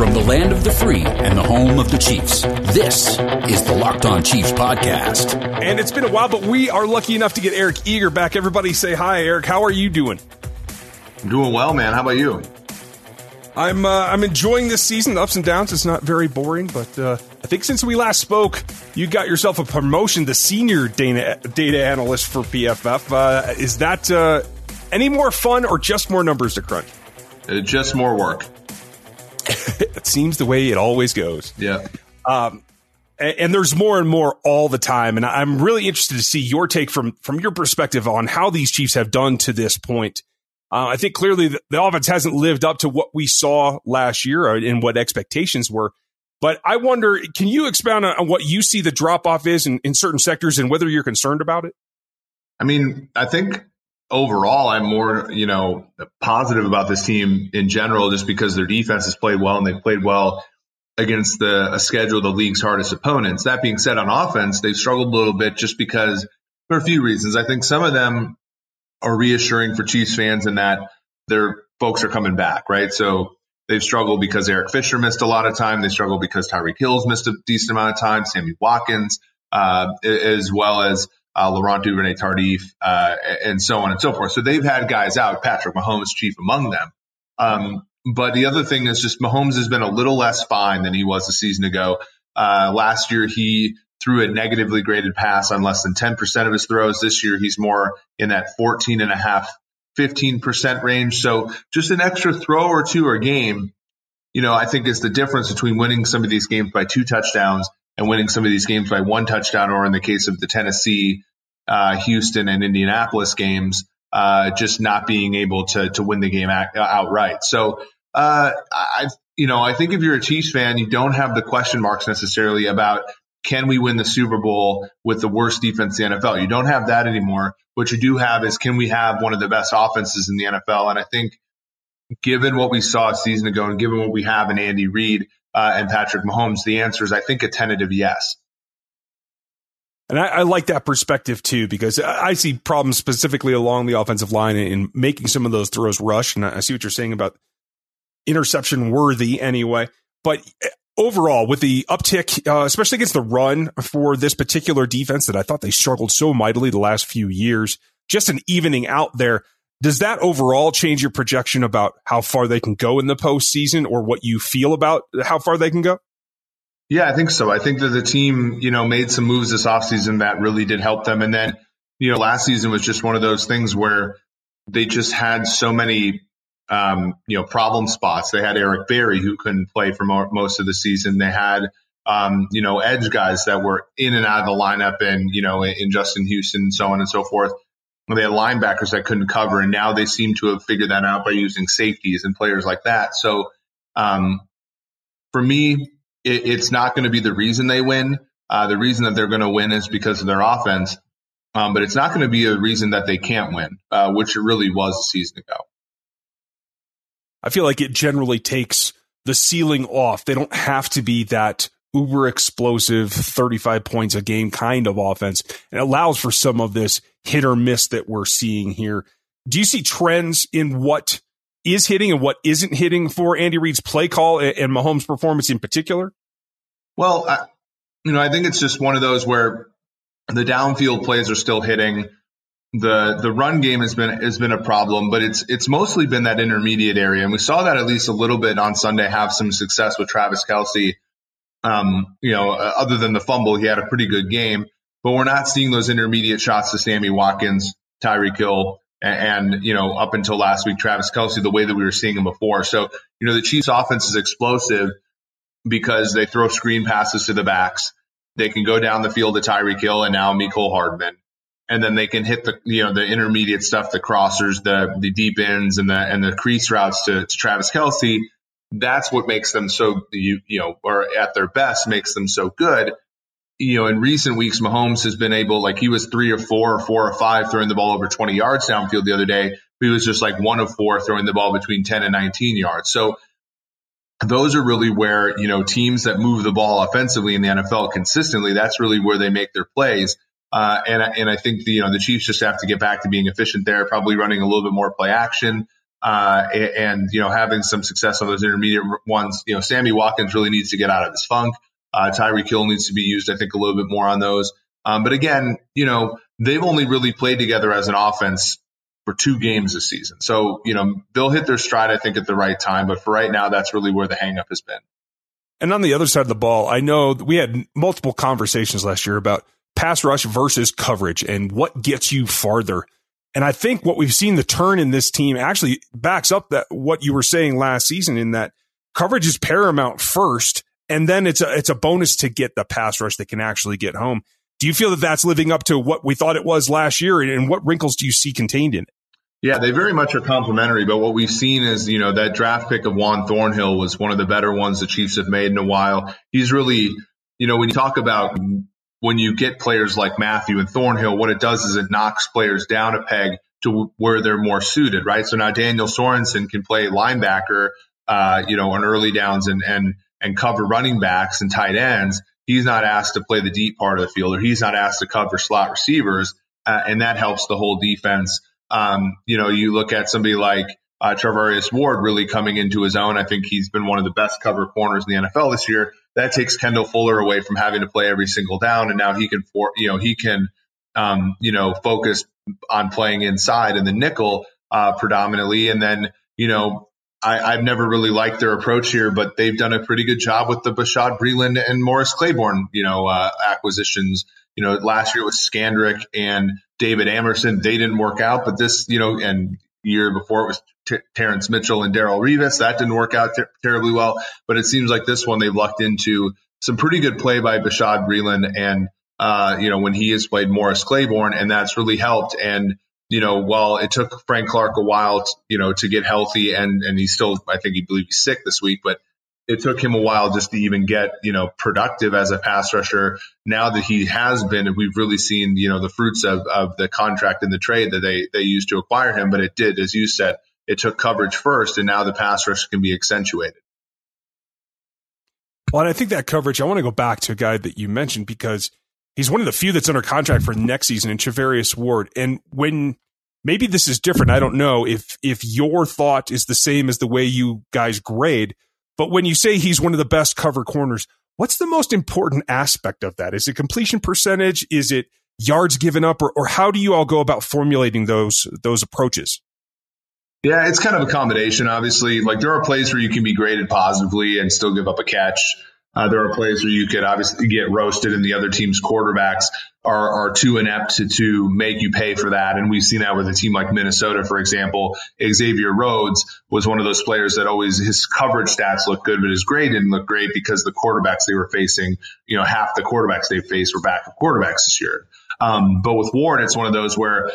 From the land of the free and the home of the Chiefs, this is the Locked On Chiefs podcast. And it's been a while, but we are lucky enough to get Eric Eager back. Everybody say hi, Eric. How are you doing? I'm doing well, man. How about you? I'm uh, I'm enjoying this season. The ups and downs. It's not very boring, but uh, I think since we last spoke, you got yourself a promotion, the senior data data analyst for PFF. Uh, is that uh, any more fun or just more numbers to crunch? Uh, just more work. it seems the way it always goes. Yeah. Um, and, there's more and more all the time, and I'm really interested to see your take from from your perspective on how these Chiefs have done to this point. Uh, I think clearly the, the offense hasn't lived up to what we saw last year and what expectations were. But I wonder, can you expound on, on what you see the drop off is in, in certain sectors and whether you're concerned about it? I mean, I think overall, I'm more, you know, positive about this team in general, just because their defense has played well and they've played well against the a schedule of the league's hardest opponents. That being said, on offense, they've struggled a little bit just because for a few reasons. I think some of them are reassuring for Chiefs fans in that their folks are coming back, right? So they've struggled because Eric Fisher missed a lot of time. They struggled because Tyreek Hill's missed a decent amount of time. Sammy Watkins, uh, as well as uh, Laurent Duvernay Tardif, uh, and so on and so forth. So they've had guys out, Patrick Mahomes chief among them. Um, but the other thing is just Mahomes has been a little less fine than he was a season ago. Uh, last year, he threw a negatively graded pass on less than 10% of his throws. This year, he's more in that 14 and a half, 15% range. So just an extra throw or two a game, you know, I think is the difference between winning some of these games by two touchdowns and winning some of these games by one touchdown, or in the case of the Tennessee, uh, Houston, and Indianapolis games, uh, just not being able to to win the game outright. So uh, I, you know, I think if you're a Chiefs fan, you don't have the question marks necessarily about can we win the Super Bowl with the worst defense in the NFL. You don't have that anymore. What you do have is can we have one of the best offenses in the NFL? And I think given what we saw a season ago and given what we have in Andy Reid, uh, and Patrick Mahomes? The answer is, I think, a tentative yes. And I, I, like that perspective too, because I see problems specifically along the offensive line in making some of those throws rush. And I see what you're saying about interception worthy anyway. But eh, overall, with the uptick, uh, especially against the run for this particular defense that I thought they struggled so mightily the last few years, just an evening out there. Does that overall change your projection about how far they can go in the postseason or what you feel about how far they can go? Yeah, I think so. I think that the team, you know, made some moves this offseason that really did help them. And then, you know, last season was just one of those things where they just had so many, um, you know, problem spots. They had Eric Berry who couldn't play for mo- most of the season. They had, um, you know, edge guys that were in and out of the lineup and, you know, in Justin Houston and so on and so forth. They had linebackers that couldn't cover, and now they seem to have figured that out by using safeties and players like that. So, um, for me, it, it's not going to be the reason they win. Uh, the reason that they're going to win is because of their offense, um, but it's not going to be a reason that they can't win, uh, which it really was a season ago. I feel like it generally takes the ceiling off. They don't have to be that uber explosive 35 points a game kind of offense and allows for some of this hit or miss that we're seeing here. Do you see trends in what is hitting and what isn't hitting for Andy Reid's play call and Mahomes' performance in particular? Well, I, you know, I think it's just one of those where the downfield plays are still hitting. The the run game has been has been a problem, but it's it's mostly been that intermediate area, and we saw that at least a little bit on Sunday have some success with Travis Kelce. Um, you know, other than the fumble, he had a pretty good game but we're not seeing those intermediate shots to Sammy Watkins, Tyreek Hill, and, and, you know, up until last week, Travis Kelce, the way that we were seeing him before. So, you know, the Chiefs offense is explosive because they throw screen passes to the backs. They can go down the field to Tyreek Hill and now Mecole Hardman. And then they can hit the, you know, the intermediate stuff, the crossers, the, the deep ends and the, and the crease routes to, to Travis Kelce. That's what makes them so, you, you know, or at their best makes them so good you know, in recent weeks, Mahomes has been able, like he was three or four or four or five throwing the ball over 20 yards downfield the other day. He was just like one of four throwing the ball between 10 and 19 yards. So those are really where, you know, teams that move the ball offensively in the NFL consistently, that's really where they make their plays. Uh, and, and I think the, you know, the Chiefs just have to get back to being efficient there, probably running a little bit more play action, uh, and, and, you know, having some success on those intermediate ones. You know, Sammy Watkins really needs to get out of his funk. Uh, Tyreek Hill needs to be used, I think, a little bit more on those. Um, but again, you know, they've only really played together as an offense for two games this season. So, you know, they'll hit their stride, I think, at the right time. But for right now, that's really where the hangup has been. And on the other side of the ball, I know we had multiple conversations last year about pass rush versus coverage and what gets you farther. And I think what we've seen the turn in this team actually backs up that what you were saying last season in that coverage is paramount first. And then it's a, it's a bonus to get the pass rush that can actually get home. Do you feel that that's living up to what we thought it was last year? And what wrinkles do you see contained in it? Yeah, they very much are complementary. But what we've seen is, you know, that draft pick of Juan Thornhill was one of the better ones the Chiefs have made in a while. He's really, you know, when you talk about when you get players like Mathieu and Thornhill, what it does is it knocks players down a peg to where they're more suited, right? So now Daniel Sorensen can play linebacker, uh, you know, on early downs and, and, and cover running backs and tight ends. He's not asked to play the deep part of the field or he's not asked to cover slot receivers. Uh, and that helps the whole defense. Um, you know, you look at somebody like uh, Charvarius Ward really coming into his own. I think he's been one of the best cover corners in the NFL this year. That takes Kendall Fuller away from having to play every single down, and now he can, for, you know, he can, um, you know, focus on playing inside in the nickel uh, predominantly, and then you know. I, have never really liked their approach here, but they've done a pretty good job with the Bashaud Breeland and Morris Claiborne, you know, uh, acquisitions. You know, last year it was Scandrick and David Amerson. They didn't work out, but this, you know, and year before it was T- Terrence Mitchell and Darrelle Revis. That didn't work out ter- terribly well, but it seems like this one they've lucked into some pretty good play by Bashaud Breeland and, uh, you know, when he has played Morris Claiborne and that's really helped. And, you know, while it took Frank Clark a while, to, you know, to get healthy and, and he's still, I think he believes he's sick this week, but it took him a while just to even get, you know, productive as a pass rusher. Now that he has been, we've really seen, you know, the fruits of, of the contract and the trade that they, they used to acquire him. But it did, as you said, it took coverage first and now the pass rush can be accentuated. Well, and I think that coverage, I want to go back to a guy that you mentioned because he's one of the few that's under contract for next season in Charvarius Ward. And when maybe this is different, I don't know if, if your thought is the same as the way you guys grade, but when you say he's one of the best cover corners, what's the most important aspect of that? Is it completion percentage? Is it yards given up? Or, or how do you all go about formulating those those approaches? Yeah, it's kind of a combination. Obviously, like there are plays where you can be graded positively and still give up a catch. Uh, there are plays where you could obviously get roasted and the other team's quarterbacks are, are too inept to, to make you pay for that. And we've seen that with a team like Minnesota, for example. Xavier Rhodes was one of those players that always his coverage stats looked good, but his grade didn't look great because the quarterbacks they were facing, you know, half the quarterbacks they faced were backup quarterbacks this year. Um, but with Ward, it's one of those where,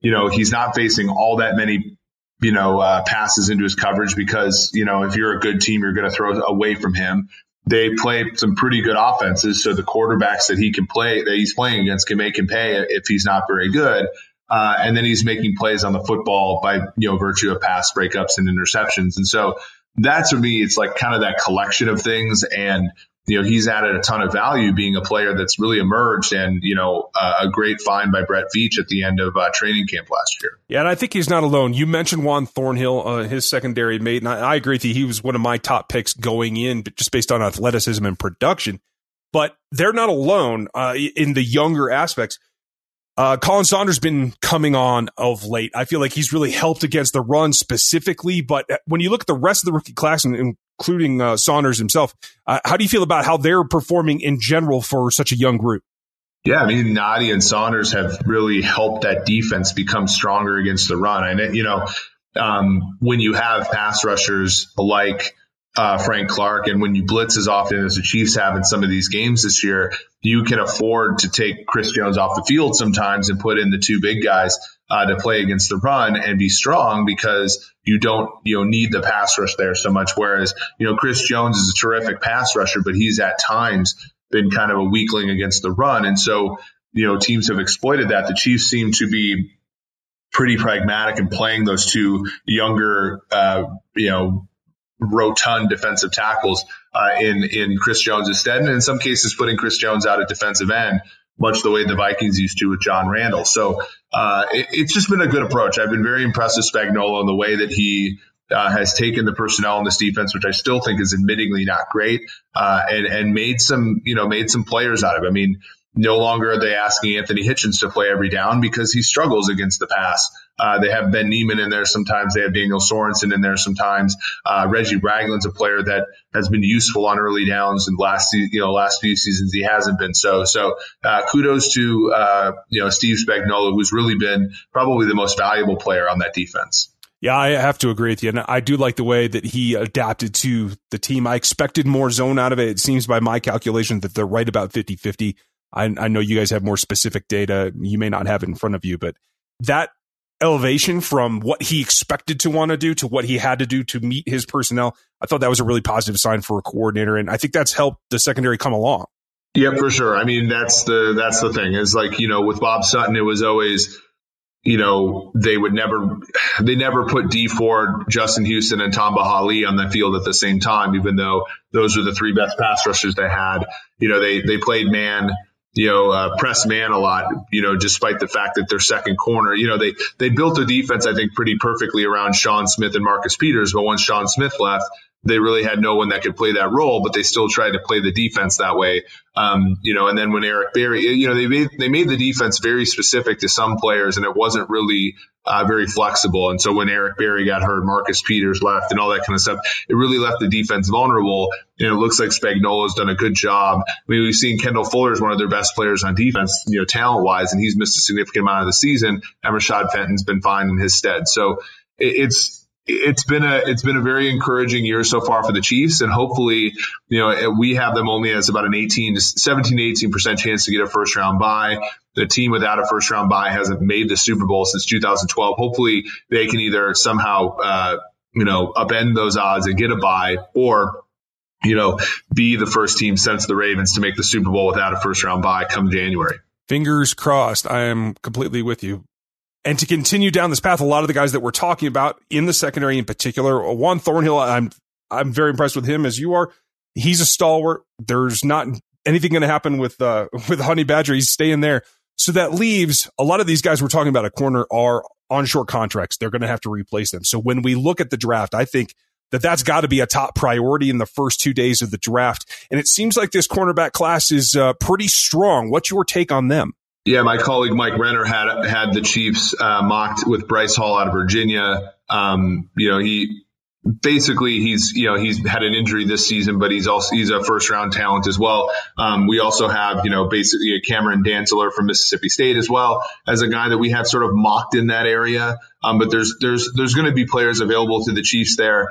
you know, he's not facing all that many you know, uh, passes into his coverage because, you know, if you're a good team, you're going to throw away from him they play some pretty good offenses. So the quarterbacks that he can play, that he's playing against can make him pay if he's not very good. Uh, and then he's making plays on the football by, you know, virtue of pass breakups and interceptions. And so that's for me, it's like kind of that collection of things. And you know, he's added a ton of value being a player that's really emerged and, you know, uh, a great find by Brett Veach at the end of uh, training camp last year. Yeah, and I think he's not alone. You mentioned Juan Thornhill, uh, his secondary mate, and I, I, agree with you. He was one of my top picks going in, but just based on athleticism and production. But they're not alone uh, in the younger aspects. Uh, Khalen Saunders been coming on of late. I feel like he's really helped against the run specifically. But when you look at the rest of the rookie class, including uh, Saunders himself, uh, how do you feel about how they're performing in general for such a young group? Yeah, I mean, Nnadi and Saunders have really helped that defense become stronger against the run. And, you know, um, when you have pass rushers like uh, Frank Clark. And when you blitz as often as the Chiefs have in some of these games this year, you can afford to take Chris Jones off the field sometimes and put in the two big guys uh, to play against the run and be strong because you don't you know need the pass rush there so much. Whereas you know Chris Jones is a terrific pass rusher, but he's at times been kind of a weakling against the run, and so you know teams have exploited that. The Chiefs seem to be pretty pragmatic in playing those two younger, uh, you know, rotund defensive tackles uh, in in Chris Jones' stead, and in some cases putting Chris Jones out at defensive end much the way the Vikings used to with John Randle. So uh, it, it's just been a good approach. I've been very impressed with Spagnuolo in the way that he uh, has taken the personnel in this defense, which I still think is admittingly not great, uh, and and made some you know made some players out of. I mean, no longer are they asking Anthony Hitchens to play every down because he struggles against the pass. Uh, they have Ben Niemann in there sometimes. They have Daniel Sorensen in there sometimes. Uh, Reggie Ragland's a player that has been useful on early downs, and last you know last few seasons he hasn't been so. So uh, kudos to uh, you know Steve Spagnuolo, who's really been probably the most valuable player on that defense. Yeah, I have to agree with you. And I do like the way that he adapted to the team. I expected more zone out of it. It seems by my calculation that they're right about 50 50. I, I know you guys have more specific data. You may not have in front of you, but that elevation from what he expected to want to do to what he had to do to meet his personnel, I thought that was a really positive sign for a coordinator. And I think that's helped the secondary come along. Yeah, for sure. I mean, that's the, that's the thing is like, you know, with Bob Sutton, it was always, you know, they would never, they never put Dee Ford, Justin Houston, and Tamba Hali on the field at the same time, even though those are the three best pass rushers they had. You know, they, they played man you know, uh, press man a lot, you know, despite the fact that their second corner, you know, they, they built their defense, I think, pretty perfectly around Sean Smith and Marcus Peters. But once Sean Smith left, they really had no one that could play that role, but they still tried to play the defense that way. Um, you know, and then when Eric Berry, you know, they made, they made the defense very specific to some players and it wasn't really, uh, very flexible. And so when Eric Berry got hurt, Marcus Peters left and all that kind of stuff, it really left the defense vulnerable. And it looks like Spagnuolo's done a good job. I mean, we've seen Kendall Fuller is one of their best players on defense, you know, talent wise, and he's missed a significant amount of the season. And Rashad Fenton's been fine in his stead. So it's, it's been a it's been a very encouraging year so far for the Chiefs, and hopefully, you know, we have them only as about an 18 to 17 to 18 percent chance to get a first round bye. The team without a first round bye hasn't made the Super Bowl since 2012. Hopefully, they can either somehow, uh, you know, upend those odds and get a bye, or you know, be the first team since the Ravens to make the Super Bowl without a first round bye come January. Fingers crossed. I am completely with you. And to continue down this path, a lot of the guys that we're talking about in the secondary in particular, Juan Thornhill, I'm I'm very impressed with him as you are. He's a stalwart. There's not anything going to happen with uh, with Honey Badger. He's staying there. So that leaves a lot of these guys we're talking about a corner are on short contracts. They're going to have to replace them. So when we look at the draft, I think that that's got to be a top priority in the first two days of the draft. And it seems like this cornerback class is uh, pretty strong. What's your take on them? Yeah, my colleague Mike Renner had had the Chiefs uh, mocked with Bryce Hall out of Virginia. Um, you know, he basically he's you know he's had an injury this season, but he's also he's a first round talent as well. Um, we also have you know basically Cameron Dantzler from Mississippi State as well as a guy that we have sort of mocked in that area. Um, but there's there's there's going to be players available to the Chiefs there.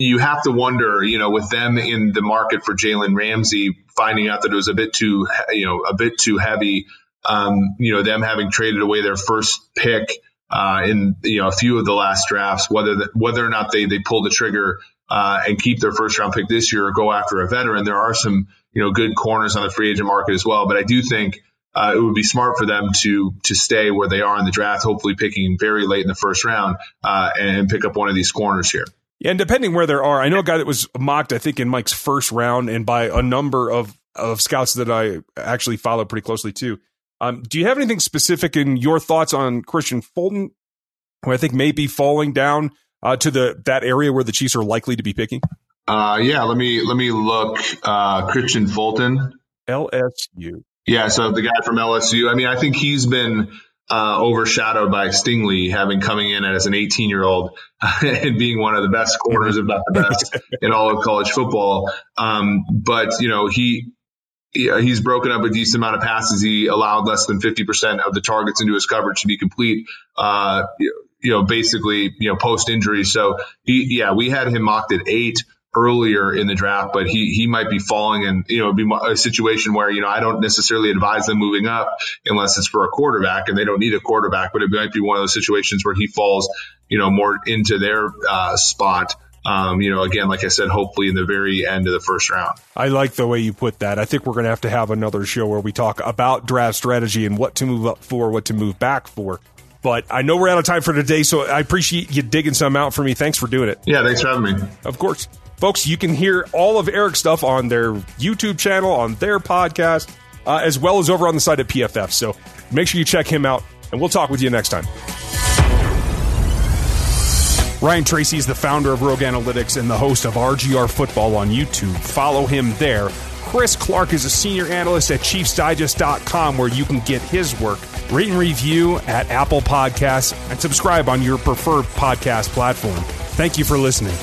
You have to wonder, you know, with them in the market for Jalen Ramsey, finding out that it was a bit too, you know, a bit too heavy um, you know, them having traded away their first pick uh, in you know a few of the last drafts, whether the, whether or not they they pull the trigger uh, and keep their first round pick this year or go after a veteran. There are some you know good corners on the free agent market as well, but I do think. Uh, it would be smart for them to to stay where they are in the draft, hopefully picking very late in the first round uh, and pick up one of these corners here. Yeah, and depending where there are, I know a guy that was mocked, I think, in Mike's first round, and by a number of of scouts that I actually follow pretty closely too. Um, do you have anything specific in your thoughts on Kristian Fulton, who I think may be falling down uh, to the that area where the Chiefs are likely to be picking? Uh, yeah, let me let me look. Uh, Kristian Fulton, LSU. Yeah, so the guy from LSU. I mean, I think he's been uh, overshadowed by Stingley having coming in as an 18 year old and being one of the best corners, if not the best, in all of college football. Um, but you know, he he's broken up a decent amount of passes. He allowed less than 50% of the targets into his coverage to be complete. Uh, you know, basically, you know, post injury. So he, yeah, we had him mocked at eight earlier in the draft, but he, he might be falling and, you know, be a situation where, you know, I don't necessarily advise them moving up unless it's for a quarterback and they don't need a quarterback, but it might be one of those situations where he falls, you know, more into their uh, spot um, you know, again, like I said, hopefully in the very end of the first round. I like the way you put that. I think we're going to have to have another show where we talk about draft strategy and what to move up for, what to move back for. But I know we're out of time for today, so I appreciate you digging some out for me. Thanks for doing it. Yeah, thanks for having me. Of course. Folks, you can hear all of Eric's stuff on their YouTube channel, on their podcast uh, as well as over on the site at PFF. So make sure you check him out, and we'll talk with you next time. Ryan Tracy is the founder of Rogue Analytics and the host of RGR Football on YouTube. Follow him there. Chris Clark is a senior analyst at ChiefsDigest.com where you can get his work. Rate and review at Apple Podcasts and subscribe on your preferred podcast platform. Thank you for listening.